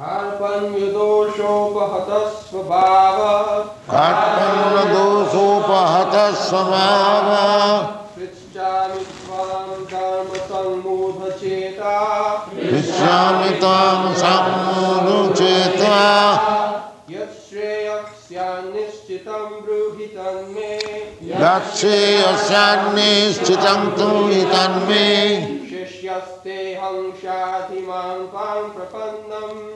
कार्पण्यदोषोपहतः स्वभावः कार्पण्यदोषोपहतः स्वभावः पृच्छामि त्वां धर्मसम्मूढचेता पृच्छामि त्वां सम्मूढचेता यच्छ्रेयस्यान्निश्चितं ब्रूहि तन्मे। तु हि तन्मे। शिष्यस्तेऽहं शाधिमां त्वां प्रपन्नम्।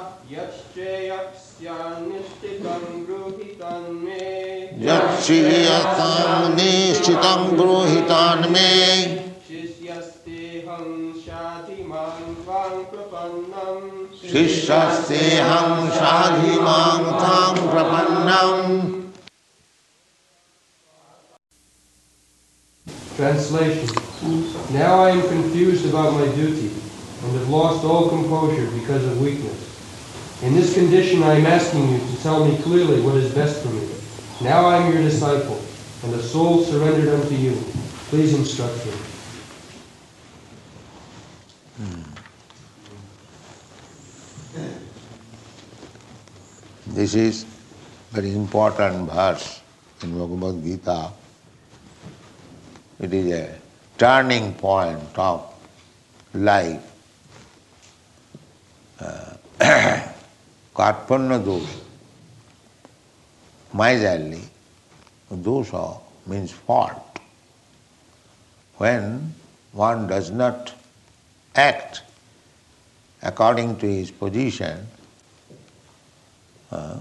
यच्छीयतां निश्चितं गृहीतान्मे शिष्यस्तेऽहं शाधिमां त्वां प्रपन्नम् शिष्यस्तेऽहं साधिमां तां प्रपन्नम् Translation Now I am confused about my duty and have lost all composure because of weakness. In this condition I am asking you to tell me clearly what is best for me. Now I am your disciple and a soul surrendered unto you. Please instruct me. This is very important verse in Bhagavad Gita. It is a turning point of life. Uh, Karpanna dosha, miserly, dosha means fault. When one does not act according to his position, uh,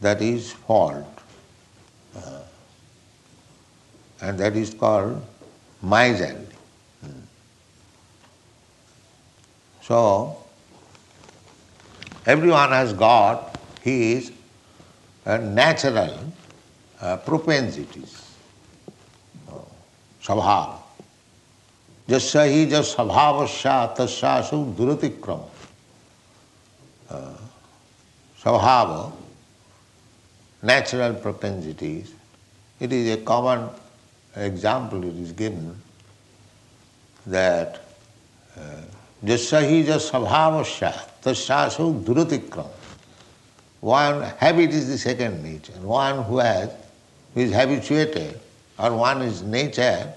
that is fault. Uh, and that is called miserly. Hmm. So, everyone has got his natural uh, propensities, uh, स्वभाव जस्य ही जस स्वभावस्या तस्यासु दुरतिक्रम स्वभाव natural propensities. It is a common example it is given that jasya hi jas tasyasu duratikram. One habit is the second nature. One who has who is habituated or one is nature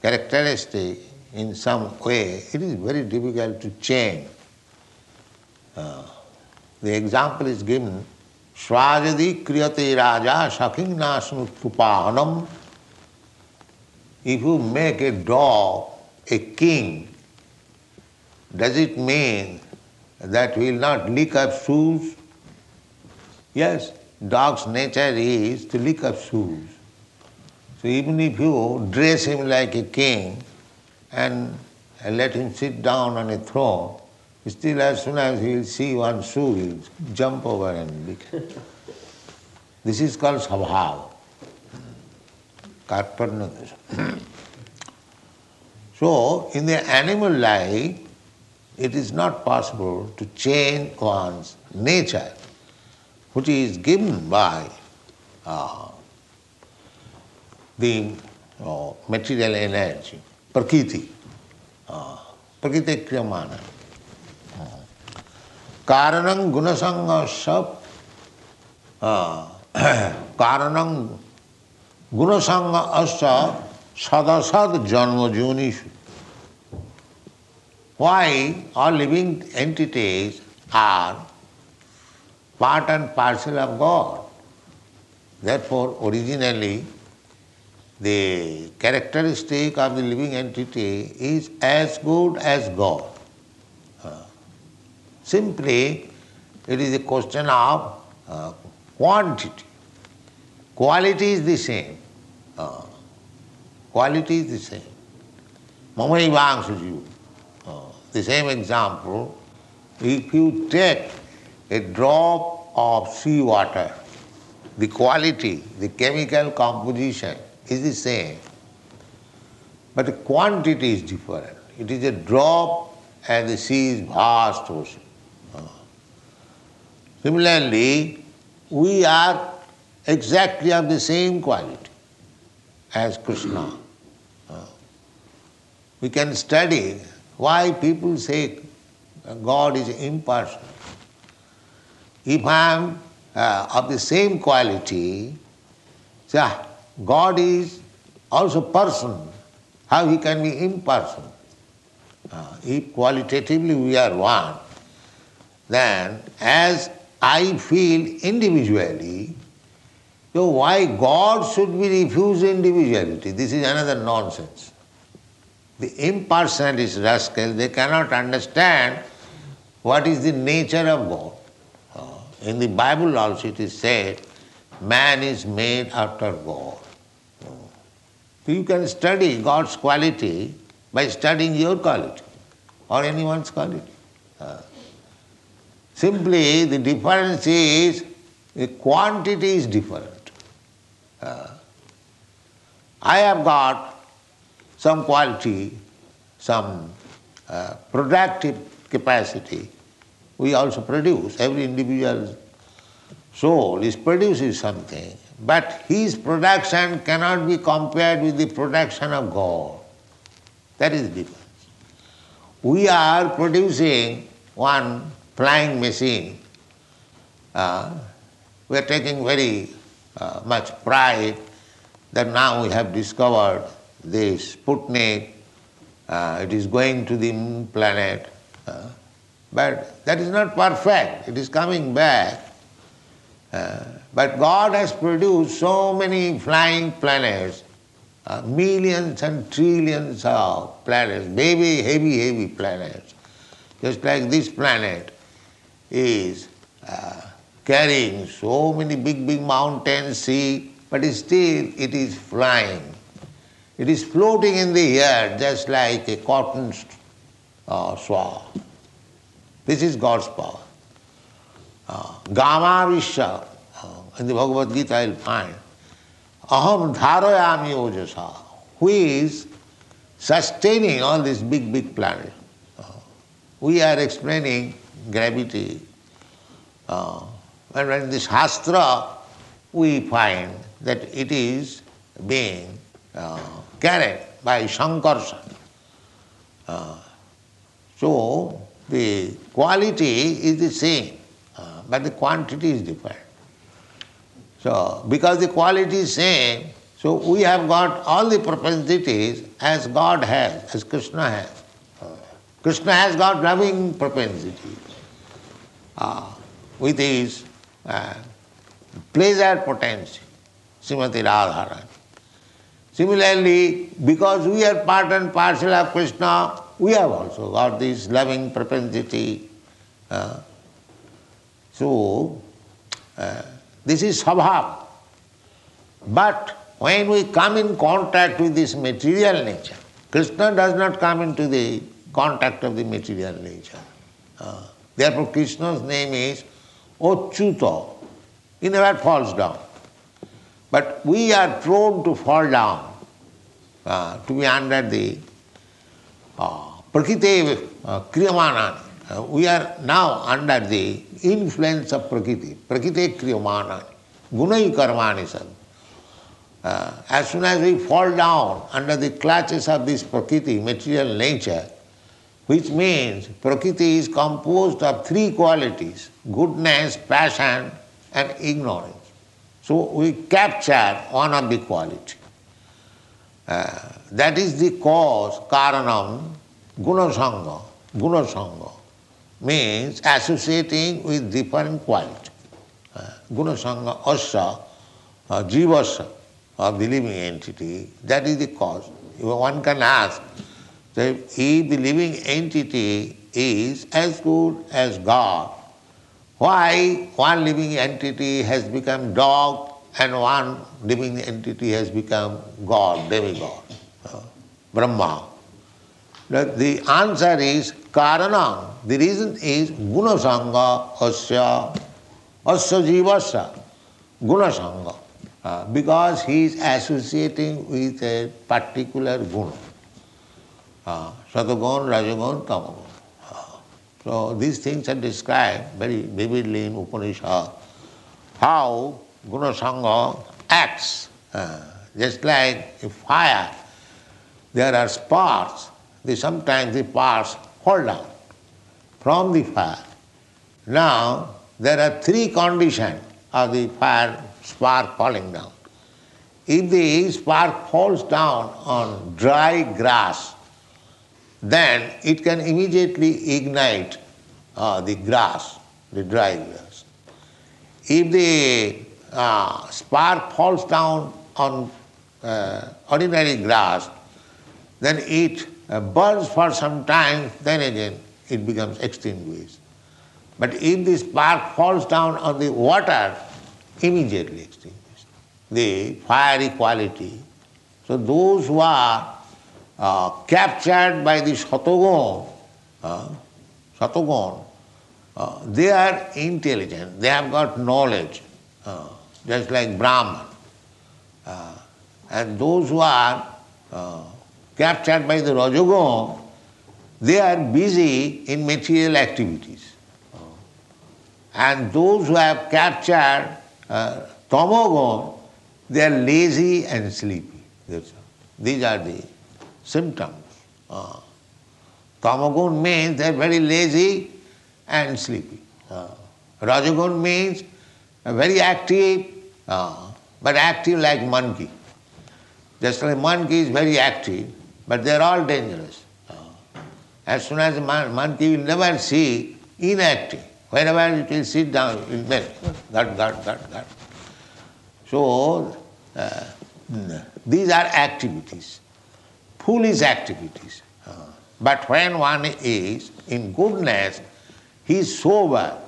characteristic in some way, it is very difficult to change. Uh, the example is given Swajadi kriyate raja nasnutupahanam. If you make a dog a king, does it mean that he will not lick up shoes? Yes, dog's nature is to lick up shoes. So even if you dress him like a king and let him sit down on a throne, Still, as soon as he will see one shoe, he will jump over and lick. this is called sabhav. So, in the animal life, it is not possible to change one's nature, which is given by uh, the uh, material energy, prakriti, uh, prakriti kriyamana. कारणं गुणसंग सब कारणं गुणसंग अश्च सदसद जन्म जूनिषु Why all living entities are part and parcel of God. Therefore, originally, the characteristic of the living entity is as good as God. Simply, it is a question of uh, quantity. Quality is the same. Uh, quality is the same. Mamaivangshuju. Uh, the same example, if you take a drop of sea water, the quality, the chemical composition is the same. but the quantity is different. It is a drop and the sea is vast ocean. Uh, Similarly, we are exactly of the same quality as Krishna. Uh, We can study why people say God is impersonal. If I am uh, of the same quality, ah, God is also person. How he can be impersonal? Uh, if qualitatively we are one, then as I feel individually, so why God should be refused individuality? This is another nonsense. The impersonalist rascal, they cannot understand what is the nature of God. In the Bible also it is said, man is made after God. You can study God's quality by studying your quality or anyone's quality. Uh, Simply the difference is the quantity is different. Uh, I have got some quality, some uh, productive capacity. We also produce. Every individual soul is produces something, but his production cannot be compared with the production of God. That is the difference. We are producing one flying machine. Uh, we are taking very uh, much pride that now we have discovered this Sputnik, uh, it is going to the planet. uh, but that is not perfect, it is coming back. Uh, but God has produced so many flying planets, uh, millions and trillions of planets, baby, heavy, heavy planets. Just like this planet is uh, carrying so many big, big mountains, sea, but still it is flying. It is floating in the air just like a cotton uh, swab. This is God's power. Uh, Gama Vishya, uh, in the Bhagavad Gita you'll find, Aham Dharayami Ojasa, who is sustaining all this big, big planets. Uh, we are explaining gravity. And in this Shastra, we find that it is being carried by Sankarsana. Uh, so the quality is the same, uh, but the quantity is different. So because the quality is same, so we have got all the propensities as God has, as Krishna has. Uh, Krishna has got loving propensities uh, with his uh, pleasure potency, Srimati Radharani. Similarly, because we are part and parcel of Krishna, we have also got this loving propensity. Uh, so, uh, this is Sabhav. But when we come in contact with this material nature, Krishna does not come into the contact of the material nature. Uh, therefore, Krishna's name is Ochyuta. He never falls down. But we are prone to fall down, uh, to be under the Prakriti Kriyamanani. We are now under the influence of Prakriti, Prakriti Kriyamanani, Gunai Karmani Sad. As soon as we fall down under the clutches of this Prakriti, material nature, which means Prakriti is composed of three qualities goodness, passion, and ignorance. So we capture one of the quality. Uh, that is the cause, karanam, gunasanga. Gunasanga means associating with different quality. Uh, gunasanga asya, uh, jivasya of the living entity, that is the cause. One can ask if the living entity is as good as God, why one living entity has become dog and one living entity has become God, demigod, Brahma? The answer is karanam. The reason is gunasanga asya, asya jivasya, gunasanga. Uh, because he is associating with a particular guna. uh, Satagun, Rajagun. Uh, so these things are described very vividly in Upanishad. How Gunasanga acts, uh, just like a fire. There are sparks, they sometimes the sparks fall down from the fire. Now there are three conditions of the fire spark falling down. If the spark falls down on dry grass, then it can immediately ignite uh, the grass, the dry grass. If the uh, spark falls down on uh, ordinary grass, then it uh, burns for some time, then again it becomes extinguished. But if the spark falls down on the water, immediately extinguished. The fiery quality. So those who are uh, captured by the Satogun, uh, Satogun, uh, they are intelligent, they have got knowledge, uh, just like Brahman. Uh, and those who are uh, captured by the Rajagun, they are busy in material activities. And those who have captured uh, they are lazy and sleepy. These are the symptoms. Uh, means they are very lazy and sleepy. Uh, Rajagun means very active, uh, but active like monkey. Just like monkey is very active, but they are all dangerous. As soon as monkey will never see inactive. Wherever it will sit down, it will melt. That, that, that, that. So, uh, these are activities, foolish activities. But when one is in goodness, he is sober,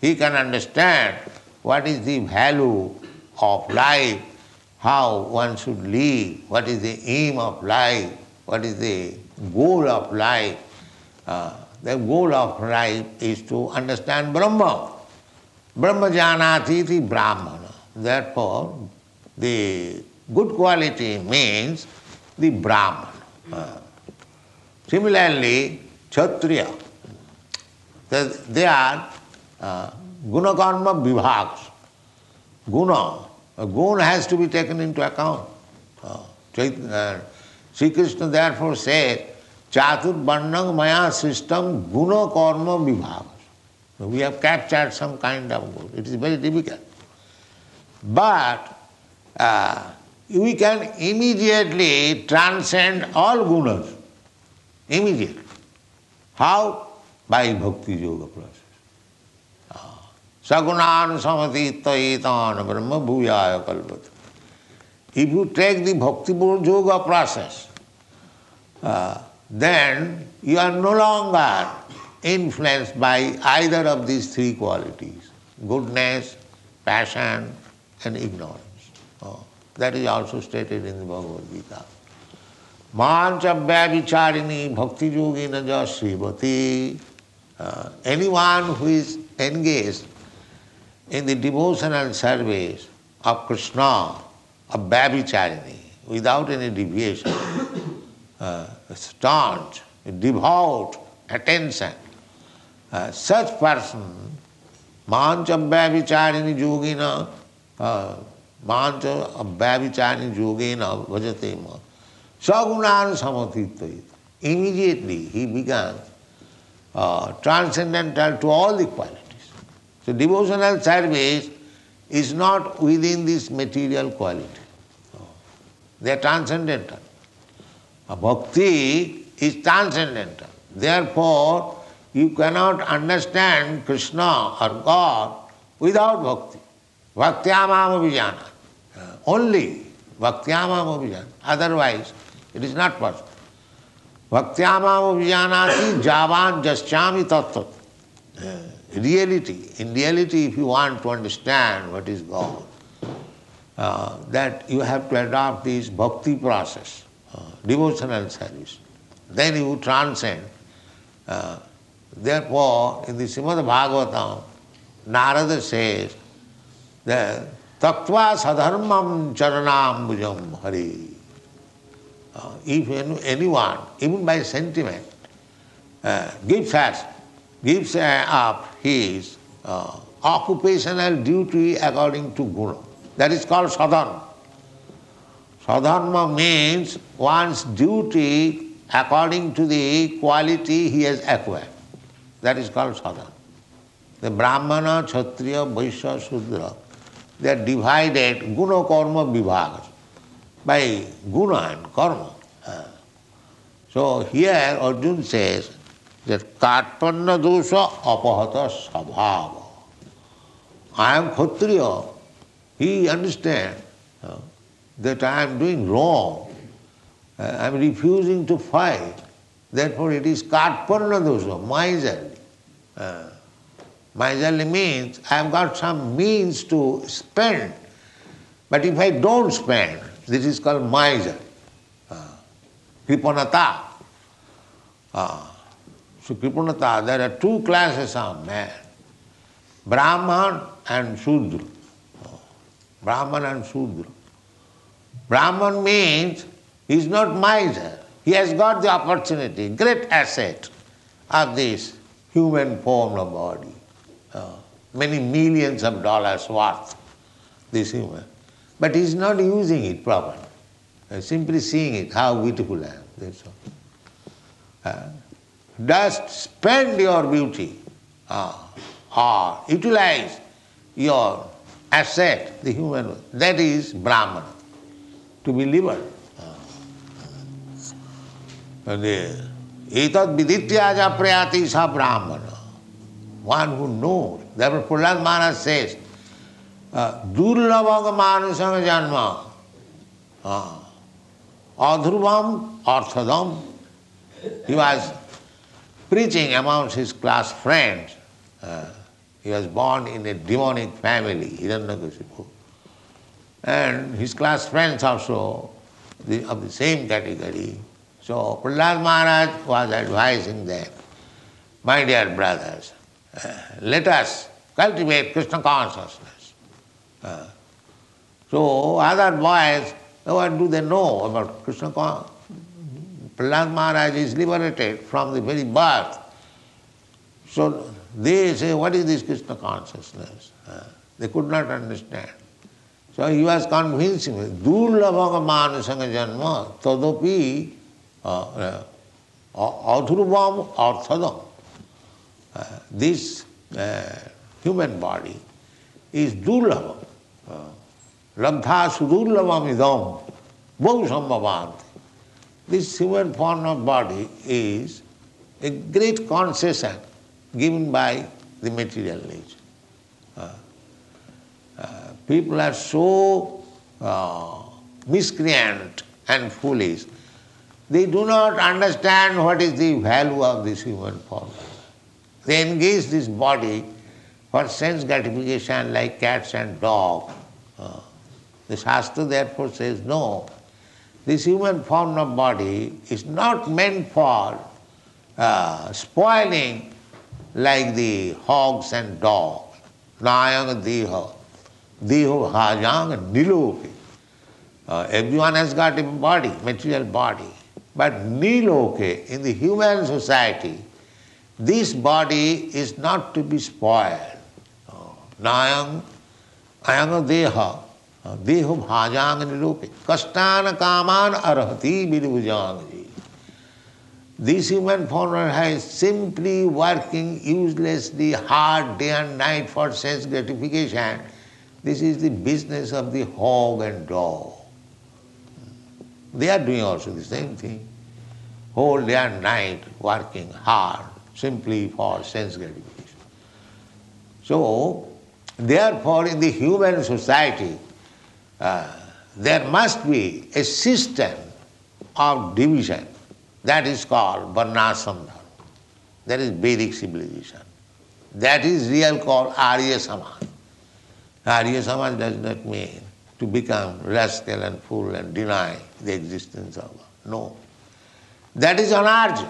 he can understand what is the value of life, how one should live, what is the aim of life, what is the goal of life. Uh, the goal of life is to understand Brahma. Brahma janati Brahmana. Therefore, the good quality means the Brahman. Uh, similarly, Kshatriya, they are uh, guna karma vibhags. Guna, a guna has to be taken into account. Uh, Sri Krishna therefore said, Chaturvarnang maya system guna karma vibhaga. We have captured some kind of good. It is very difficult. But uh, we can immediately transcend all gunas. Immediately. How? By bhakti yoga process. Ah. Samati taitan brahma bhuyaya kalpata. If you take the bhakti yoga process, uh, then you are no longer influenced by either of these three qualities goodness, passion, and ignorance. Oh, that is also stated in the Bhagavad Gita. Mancha Vyavicharini Bhakti Yogina Srivati. Uh, anyone who is engaged in the devotional service of Krishna, of Vyavicharini, without any deviation, uh, staunch, devout attention. Uh, such person, mancha vyavicharini yogina, uh, mancha vyavicharini yogina bhajate ma, sagunan samatitayit. Immediately he becomes uh, transcendental to all the qualities. So devotional service is not within this material quality. They are transcendental. Bhakti is transcendental. Therefore, you cannot understand Krishna or God without bhakti. Bhaktyamam abhijana. Only bhaktyamam abhijana. Otherwise, it is not possible. Bhaktyamam abhijanati javan jasyami tattvat. Reality. In reality, if you want to understand what is God, uh, that you have to adopt this bhakti process devotional service. Then you transcend. Uh, therefore, in the Srimad Bhagavatam, Narada says that Tattva sadharmam charanam bhujam hari. uh, if anyone, even by sentiment, uh, gives us, gives uh, up his uh, occupational duty according to guna, that is called sadhana. Sadharma means one's duty according to the quality he has acquired. That is called sadhana. The Brahmana, Kshatriya, Vaishya, Sudra, they are divided guna karma vibhagas by guna and karma. So here Arjun says dosha apahata sabhava. I am Kshatriya. He understands uh, that I am doing wrong. Uh, I am refusing to fight. Therefore it is karpanna dosha, miserly. Uh, miserly means I have got some means to spend. But if I don't spend, this is called miser. Uh, kripanata. Uh, so kripanata, there are two classes of men. Brahman and Shudra. Brahman and Shudra. Brahman means he is not miser. He has got the opportunity, great asset of this human form of body. Uh, many millions of dollars worth, this human. But he is not using it properly. Uh, simply seeing it, how beautiful I am, that's all. Uh, just spend your beauty ah, or utilize your asset, the human world. That is Brahmana, to be liberal. Ah. And eh, etad vidityaja prayati brahmana. One who knows. Therefore Prahlad Maharaj says, ah, Durlavaga manusana janma, adhruvam arthadam. He was preaching amongst his class friends. Uh, he was born in a demonic family, Hiranyakashipu. And his class friends also the, of the same category. So Prahlad Maharaj was advising them, my dear brothers, uh, let us cultivate Krishna consciousness. Uh, so other boys, what do they know about Krishna consciousness? Prahlad Maharaj is liberated from the very birth. So they say, what is this Krishna consciousness? Uh, they could not understand. So he was convincing me, Durlabhaga Manasanga Janma Tadopi uh, uh, Auturubham Arthadam. This uh, human body is Durlabham. Labdha Sudurlabham Idam Bhusambhavanti this human form of body is a great concession given by the material nature. Uh, uh, people are so uh, miscreant and foolish, they do not understand what is the value of this human form. They engage this body for sense gratification like cats and dogs. Uh, the Shastra therefore says no, this human form of body is not meant for uh, spoiling like the hogs and dogs. Nayang deha, deho hajang niloke. Uh, everyone has got a body, material body. But niloke, in the human society, this body is not to be spoiled. Uh, nayang, ayang deha, देह भाजांग निरूपे कष्टान कामान arhati विभुजांग This human form has simply working uselessly hard day and night for sense gratification. This is the business of the hog and dog. They are doing also the same thing. Whole day and night working hard simply for sense gratification. So, therefore in the human society, uh, there must be a system of division that is called Varnasam That is Vedic civilization. That is real called Arya Samaj. Arya Samaj does not mean to become rascal and fool and deny the existence of God. No. That is anarja.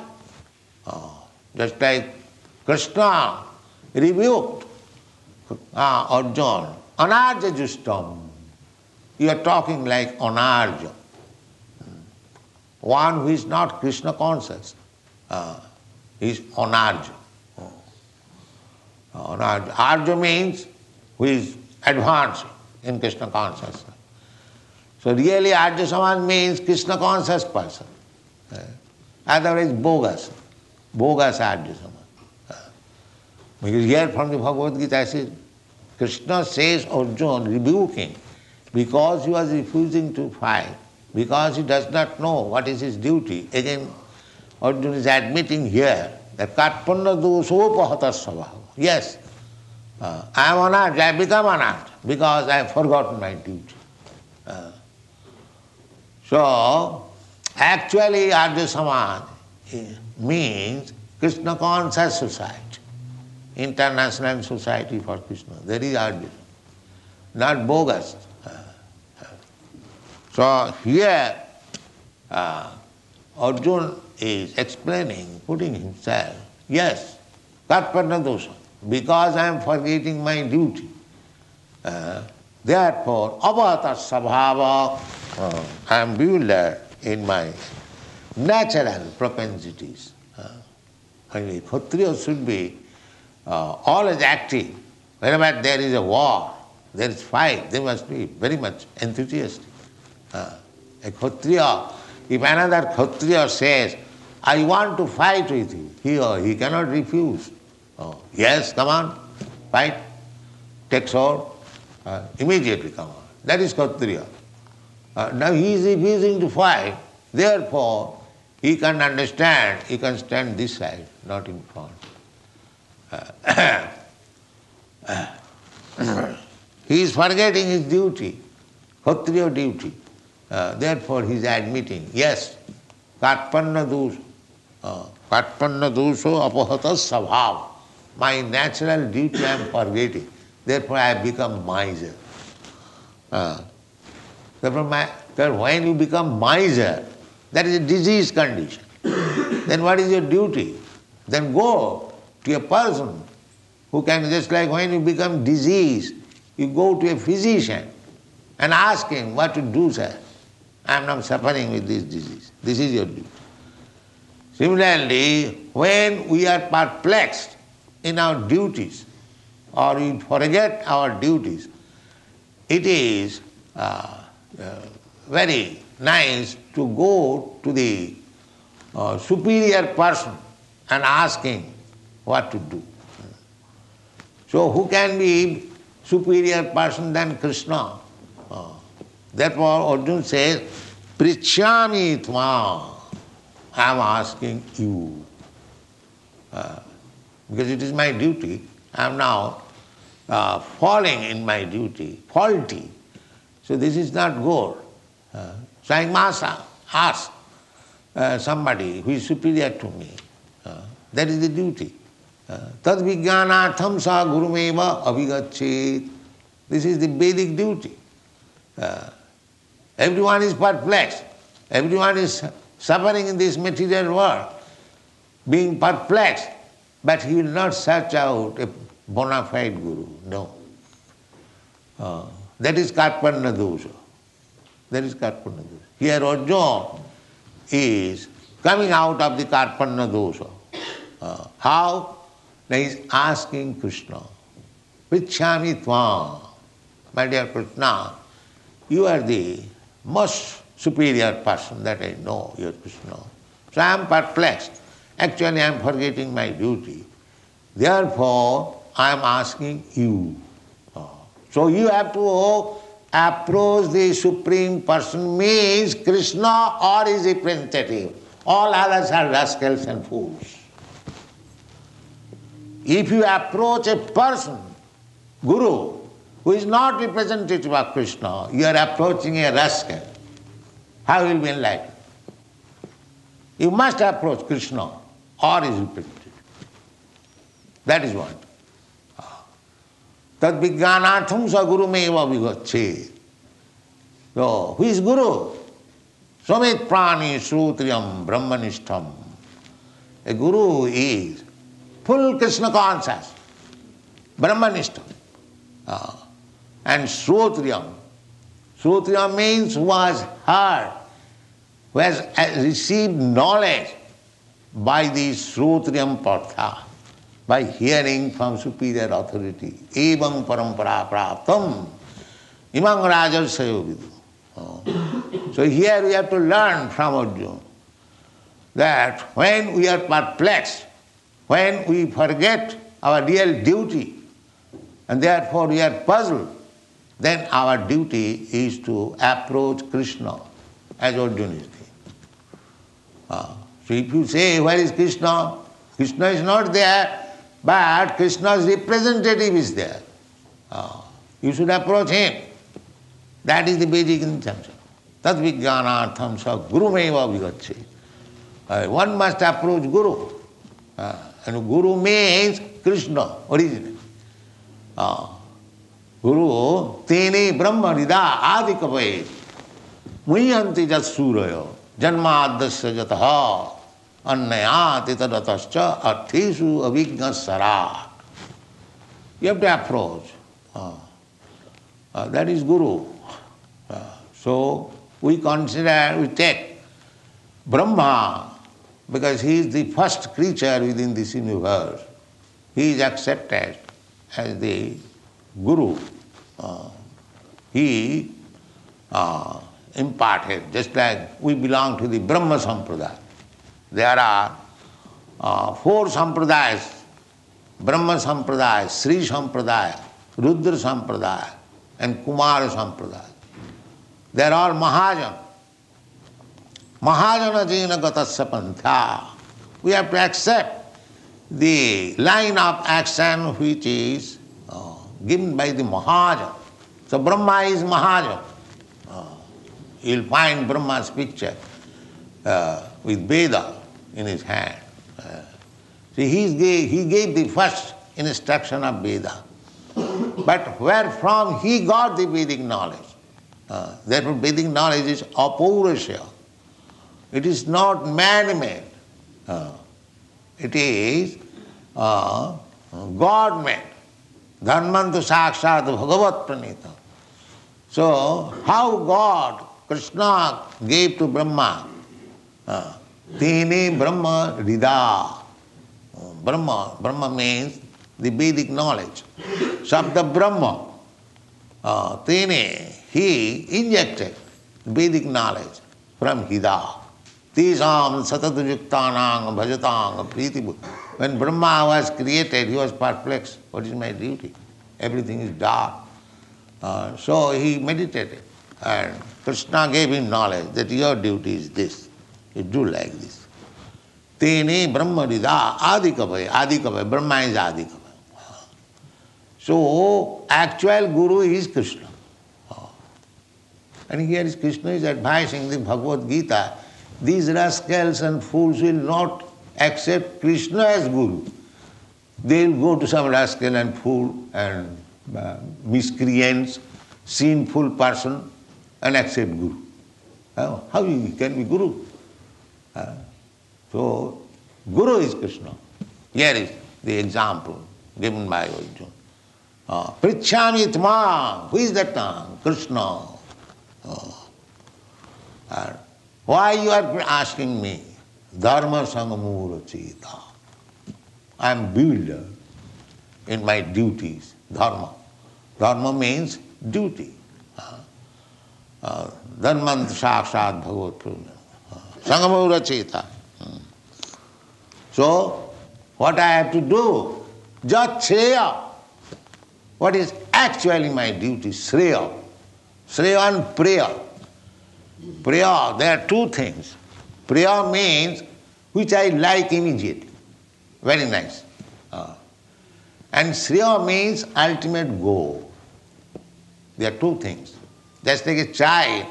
Oh, just like Krishna rebuked uh, Arjuna, anarja justam. You are talking like Anarja. one who is not Krishna conscious. Uh, is anarja. Oh. Anarja. Arja means who is advanced in Krishna consciousness. So really Arja Samaj means Krishna conscious person. Uh, otherwise bogus. Bogus Arja Samaj. Uh, because here from the Bhagavad Gita I says, Krishna says Arjuna rebuking because he was refusing to fight, because he does not know what is his duty. Again, Arjuna is admitting here that Karpanna dosopahata svabhava. Yes, uh, I am anarth, I become anarth because I have forgotten my duty. Uh, so, actually Arya Samaj means Krishna conscious society, international society for Krishna. There is Arya, not bogus. So here uh, Arjuna is explaining, putting himself, yes, Karpanna dosha, because I am forgetting my duty. Uh, therefore, avata sabhava, uh, I am bewildered in my natural propensities. Uh, anyway, Kshatriya should be uh, always active. Whenever there is a war, there is fight, they must be very much enthusiastic. Uh, a Kshatriya, if another Kshatriya says, I want to fight with you. He or he cannot refuse. Oh, yes, come on, fight. Take sword, uh, immediately come on. That is Kshatriya. Uh, now he is refusing to fight, therefore he can understand, he can stand this side, not in front. Uh, he is forgetting his duty, Kshatriya duty. Uh, therefore he is admitting, yes, Karpanna dosha, Katpanna dosho apahata sabhav. My natural duty I am forgetting. Therefore I have become miser. Uh, therefore, my, therefore when you become miser, that is a disease condition. then what is your duty? Then go to a person who can, just like when you become diseased, you go to a physician and ask him what to do, sir. I am not suffering with this disease. This is your duty. Similarly, when we are perplexed in our duties or we forget our duties, it is uh, uh, very nice to go to the uh, superior person and ask him what to do. So who can be superior person than Krishna? Uh, therefore Arjuna says, Prichyami tma. I am asking you. Uh, because it is my duty. I am now uh, falling in my duty, faulty. So this is not good. Uh, so I must ask uh, somebody who is superior to me. Uh, that is the duty. Uh, Tad vijnanatham sa gurumeva avigachet. This is the Vedic duty. Uh, everyone is perplexed. Everyone is suffering in this material world, being perplexed, but he will not search out a bona fide guru. No. Uh, that is Karpanna dosha. That is Karpanna dosha. Here Arjuna is coming out of the Karpanna dosha. Uh, how? He is asking Krishna, Vichami Tvam. My dear Krishna, you are the most superior person that I know, your Krishna. So I am perplexed. Actually, I am forgetting my duty. Therefore, I am asking you. Ah. So you have to approach the Supreme Person means Krishna or his representative. All others are rascals and fools. If you approach a person, Guru, who is not representative of Krishna, you are approaching a rascal. How will be enlightened? You must approach Krishna or his representative. That is what. Tad vijnanatham sa guru meva vigacche. So, who is Guru? Samit prani srutriyam brahmanishtam. A guru is full Krishna conscious, brahmanishtam. Uh, and srutriyam. Srutriyam means was heard uh, received knowledge by the Srotriyam Partha, by hearing from superior authority, evam parampara praptam, imang rajarsayo vidu. Oh. So here we have to learn from Arjuna that when we are perplexed, when we forget our real duty, and therefore we are puzzled, then our duty is to approach Krishna as Arjuna is. Uh, so if you say, where is Krishna? Krishna is not there, but Krishna's representative is there. Uh, you should approach him. That is the basic intention. Vijnanartham sa guru meva vigacche. Uh, one must approach Guru. Uh, and Guru means Krishna, originally. Uh, Guru, tene brahma rida adi kavaye. Muyanti jat surayo. Janmadasya jataha. Annayati tadatascha arthesu avigna sarat. You have to approach. Uh, uh, that is Guru. Uh, so we consider, we take Brahma because he is the first creature within this universe. He is accepted as the Guru. Uh, he uh, imparted, just like we belong to the Brahma Sampradaya. There are uh, four Sampradayas Brahma Sampradaya, Sri Sampradaya, Rudra Sampradaya, and Kumara Sampradaya. They are all Mahajan. Mahajana Jina Gatasya Pantha. We have to accept the line of action which is given by the Mahajan. So Brahma is Mahajan. You'll find Brahma's picture uh, with Veda in his hand. Uh, see, he gave, he gave the first instruction of Veda. But where from he got the Vedic knowledge? Uh, therefore, Vedic knowledge is apaurusha. It is not man-made. Uh, it is uh, God-made. Dharmantu sakshat bhagavat pranita. So, how God, Krishna gave to Brahma, uh, Tene Brahma Rida. Brahma, Brahma means the Vedic knowledge. Shabda Brahma. Uh, Tene, he injected Vedic knowledge from Hida. Tisam satadujuktanang bhajatang priti. When Brahma was created, he was perplexed. What is my duty? Everything is dark. Uh, so he meditated. And Krishna gave him knowledge that your duty is this. You do like this. Tene Brahma Rida Adikavaya. Adikavaya. Brahma is Adikavaya. So, actual Guru is Krishna. And here is Krishna is advising the Bhagavad Gita these rascals and fools will not accept Krishna as Guru. They will go to some rascal and fool and uh, miscreants, sinful person and accept Guru. Uh, how he can be Guru? Uh, so, Guru is Krishna. Here is the example given by Arjuna. Uh, who is that man? Krishna. Uh, why you are asking me? Dharma sangamura chita. I am builder in my duties. Dharma. Dharma means duty. Uh, uh, Dharmant sakshat bhagavat uh, Sangamura chita. Hmm. So, what I have to do? Shreya. What is actually my duty? Shreya. Shreya and prayer. Priya, there are two things. Priya means which I like immediately. Very nice. Uh, and Sriya means ultimate goal. There are two things. Just like a child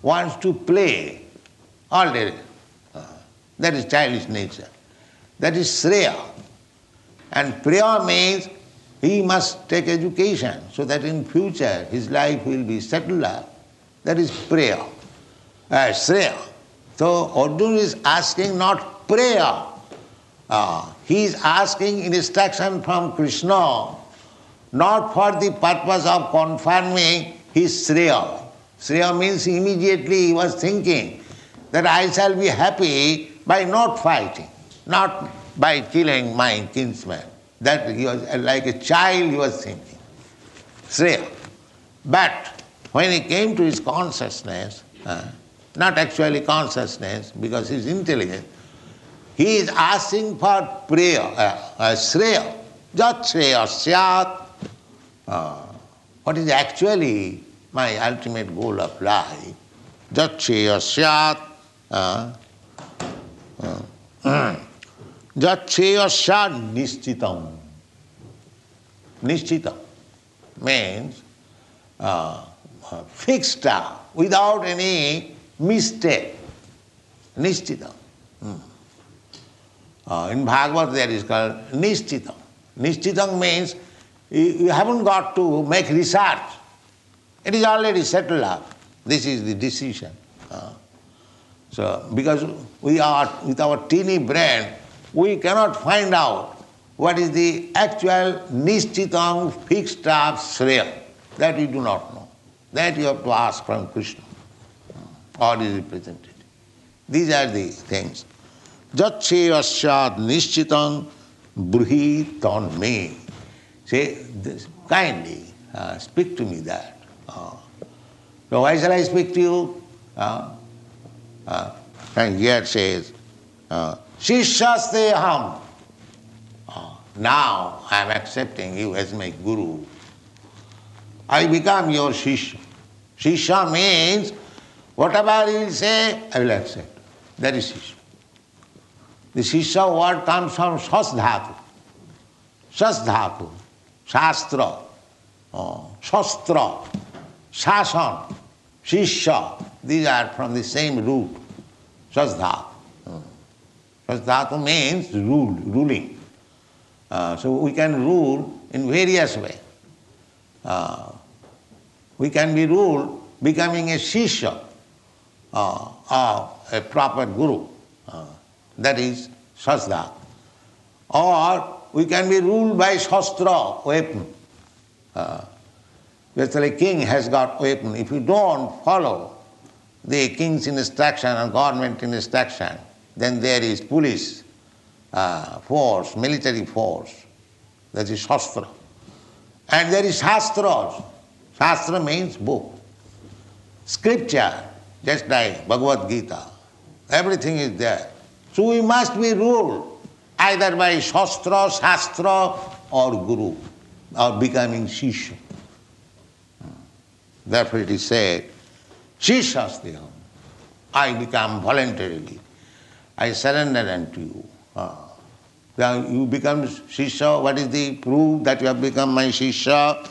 wants to play all day. Uh, that is childish nature. That is Sriya. And Priya means he must take education so that in future his life will be settled. That is prayer uh, Shreya. So Arjuna is asking not prayer. Uh, he is asking instruction from Krishna, not for the purpose of confirming his Shreya. Shreya means immediately he was thinking that I shall be happy by not fighting, not by killing my kinsman. That he was like a child he was thinking. Shreya. But when he came to his consciousness, uh, not actually consciousness because he's intelligent, he is asking for prayer, uh, uh, Shreya. Jat Shreya Syat. Uh, what is actually my ultimate goal of life? Jat Shreya Syat. Uh, uh, Syat Nishchitam. Nishchitam means uh, fixed up without any mistake. Nishchitam. Hmm. Uh, in Bhagavad there is called Nishchitam. Nishchitam means you, you haven't got to make research. It is already settled up. This is the decision. Uh, so, because we are, with our teeny brain, we cannot find out what is the actual nishchitam fixed up shreya. That we do not know. That you have to ask from Krishna. Or is represented. These are the things. Jatse asyad nishchitam bruhi ton me. Say, this, kindly uh, speak to me that. Uh, so why shall I speak to you? Uh, uh, and here says, uh, Shishyaste aham. Uh, now I am accepting you as my guru. I become your shishya. Shishya means whatever you will say, I will accept. That is shishya. The shishya word comes from shasdhatu. Shasdhatu, shastra, uh, shastra, shasan, shishya. These are from the same root. Shasdhatu. Uh, Shasdhatu means rule, ruling. Uh, so we can rule in various ways. Uh, we can be ruled becoming a shishya uh, or a proper guru. Uh, that is Shasda. Or we can be ruled by Shastra, weapon. Uh, a king has got weapon. If you don't follow the king's instruction and government instruction, then there is police uh, force, military force. That is Shastra. And there is Shastras. Shastra means book. Scripture, just like Bhagavad Gita. Everything is there. So we must be ruled either by Shastra, Shastra or Guru or becoming Shishya. Therefore it is said, Shishyastyam. I become voluntarily. I surrender unto you. Uh, you become Shishya. What is the proof that you have become my Shishya?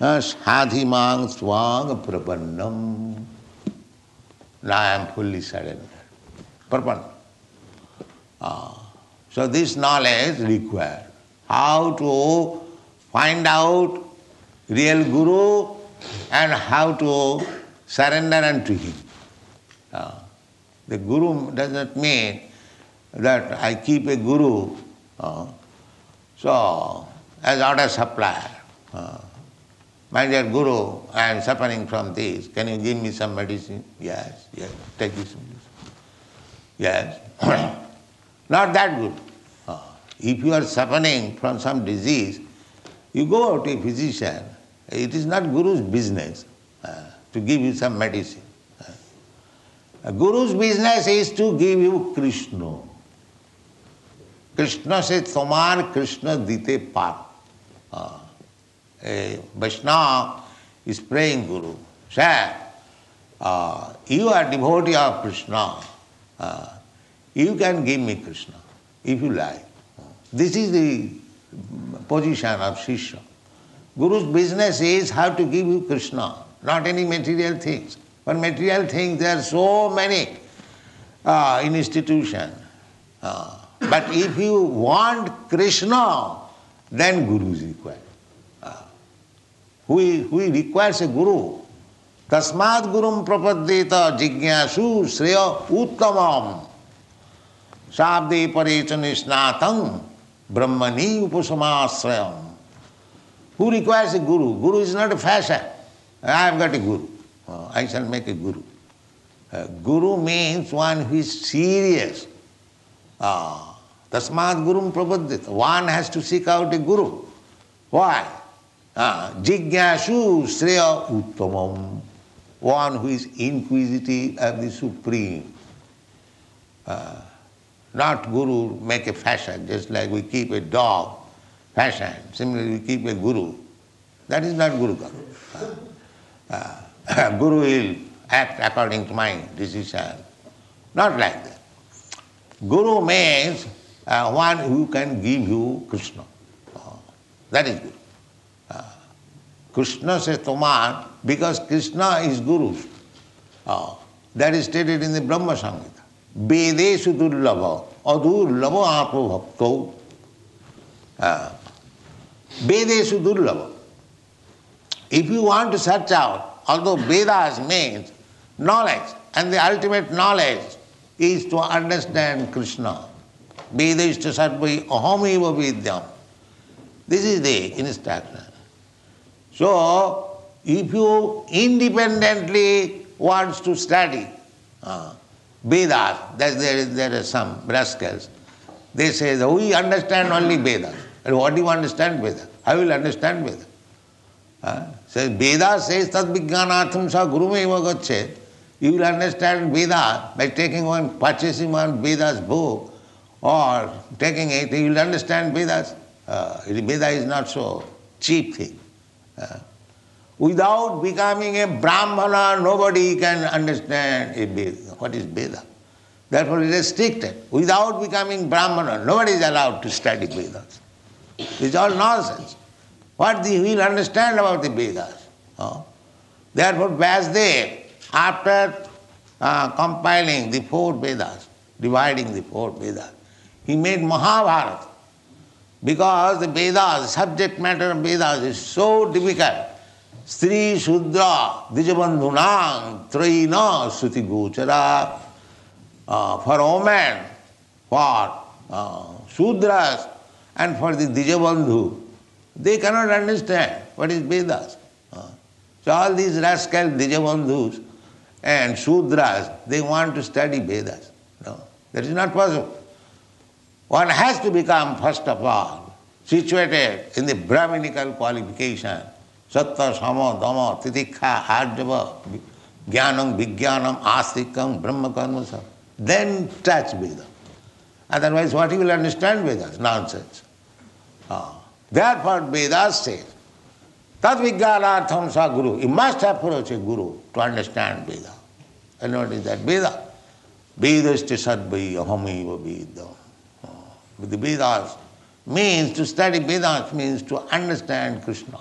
Sadhimang swang prapannam. Now I am fully surrendered. Uh, so this knowledge required. How to find out real guru and how to surrender unto him. The guru does not mean that I keep a guru so as order supplier. Uh, my dear Guru, I am suffering from this. Can you give me some medicine? Yes, yes, take this medicine. Yes. Not that good. Uh, if you are suffering from some disease, you go out to a physician. It is not Guru's business uh, to give you some medicine. Uh, a Guru's business is to give you Krishna. Krishna says, Tomar Krishna dite. Uh, a Vaishnava is praying Guru. Sir, uh, you are devotee of Krishna. Uh, you can give me Krishna if you like. This is the position of Shishya. Guru's business is how to give you Krishna, not any material things. But material things, there are so many uh, in institution. Uh, but if you want Krishna, then Guru is required. Uh, who, who requires a Guru? Tasmad Gurum Prapaddeta Jigyasu Sreya Uttamam Sabde Parechani Snatam Brahmani Upasamasrayam. Who requires a Guru? Guru is not a fashion. I have got a Guru. I shall make a Guru. Uh, guru means one who is serious. Uh, Tasmat Gurum Prapadyat. One has to seek out a guru. Why? Jigyashu Sreya Uttamam. One who is inquisitive of the Supreme. Uh, not guru make a fashion, just like we keep a dog fashion. Similarly, we keep a guru. That is not guru uh, uh, Guru will act according to my decision. Not like that. Guru means uh, one who can give you Krishna. That is Guru. Uh, Krishna says Tomar because Krishna is Guru. Uh, that is stated in the Brahma Samhita. Vedeshu durlava, adurlava apo bhakto. Uh, Vedeshu durlava. If you want to search out, although Vedas means knowledge, and the ultimate knowledge is to understand Krishna. Veda is to sarvai ahamiva vidyam. This is the instruction. So, if you independently wants to study uh, Vedas, there, there, are some rascals, they say that we understand only Vedas. And what do you understand Vedas? I will understand Vedas. Uh, says Veda says tad vijnanatham sa gurumeva gachet. You will understand Veda by taking one, purchasing one Veda's book or taking it, you will understand Vedas. Uh, Veda is not so cheap thing. Uh, without becoming a Brahmana, nobody can understand Veda. What is Veda? Therefore it is restricted. Without becoming Brahmana, nobody is allowed to study Vedas. It's all nonsense. What the, will understand about the Vedas? Uh, therefore, Vyasdev, after uh, compiling the four Vedas, dividing the four Vedas, he made Mahabharata. Because the Vedas, subject matter of Vedas is so difficult. Sri Shudra Dijabandhunang Traina Suti Gochara. Uh, for women, for uh, Shudras, and for the Dijabandhu, they cannot understand what is Vedas. Uh, so all these rascal Dijabandhus and Shudras, they want to study Vedas. No, that is not possible. One has to become, first of all, situated in the Brahminical qualification. Satta, Sama, Dhamma, Titikha, Arjava, Jnanam, Vijnanam, Astikam, Karmasa. Then touch Veda. Otherwise, what you will understand Vedas? Nonsense. Ah. Therefore, Vedas says, Tad Vijnanartham sa Guru. You must approach a Guru to understand Veda. And what is that Veda? Vedasti sadvai ahamiva Vedam. But the Vedas means to study Vedas means to understand Krishna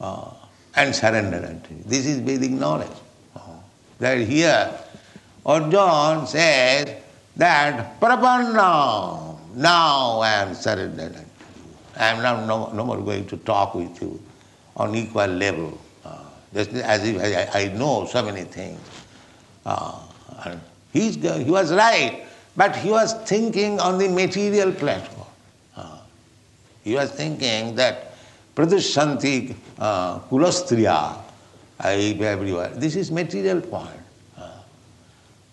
uh, and surrender unto him. This is Vedic knowledge. Uh, that here Arjuna says that Prapanna, now I am surrendered unto you. I am now no, no more going to talk with you on equal level. Uh, just as if I, I, know so many things. Uh, he was right. But he was thinking on the material platform. Uh, he was thinking that Pradushanti uh, Kulastriya, everywhere. This is material point. Uh,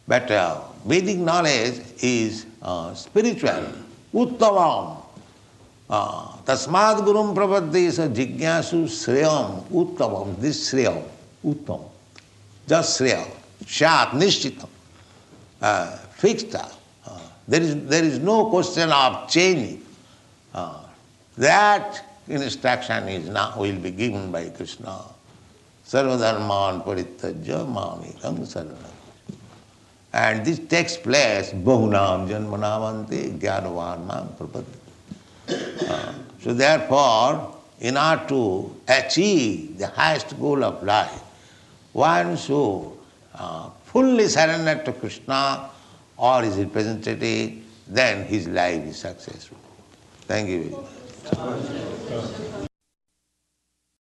but uh, Vedic knowledge is uh, spiritual. Uttavam. Uh, Tasmad Gurum Prapadde is a jignasu sreyam uttavam. This sreyam, uttam. Just sreyam. Shat, nishchitam. Fixed up. There is, there is no question of changing. Uh, that instruction is now will be given by Krishna. Sarvadharman paritajya mamikam saranam. And this takes place, bahunam janmanamante jnanavan prapadya. Uh, so therefore, in order to achieve the highest goal of life, one should uh, fully surrender to Krishna or his representative, then his life is successful. Thank you very much.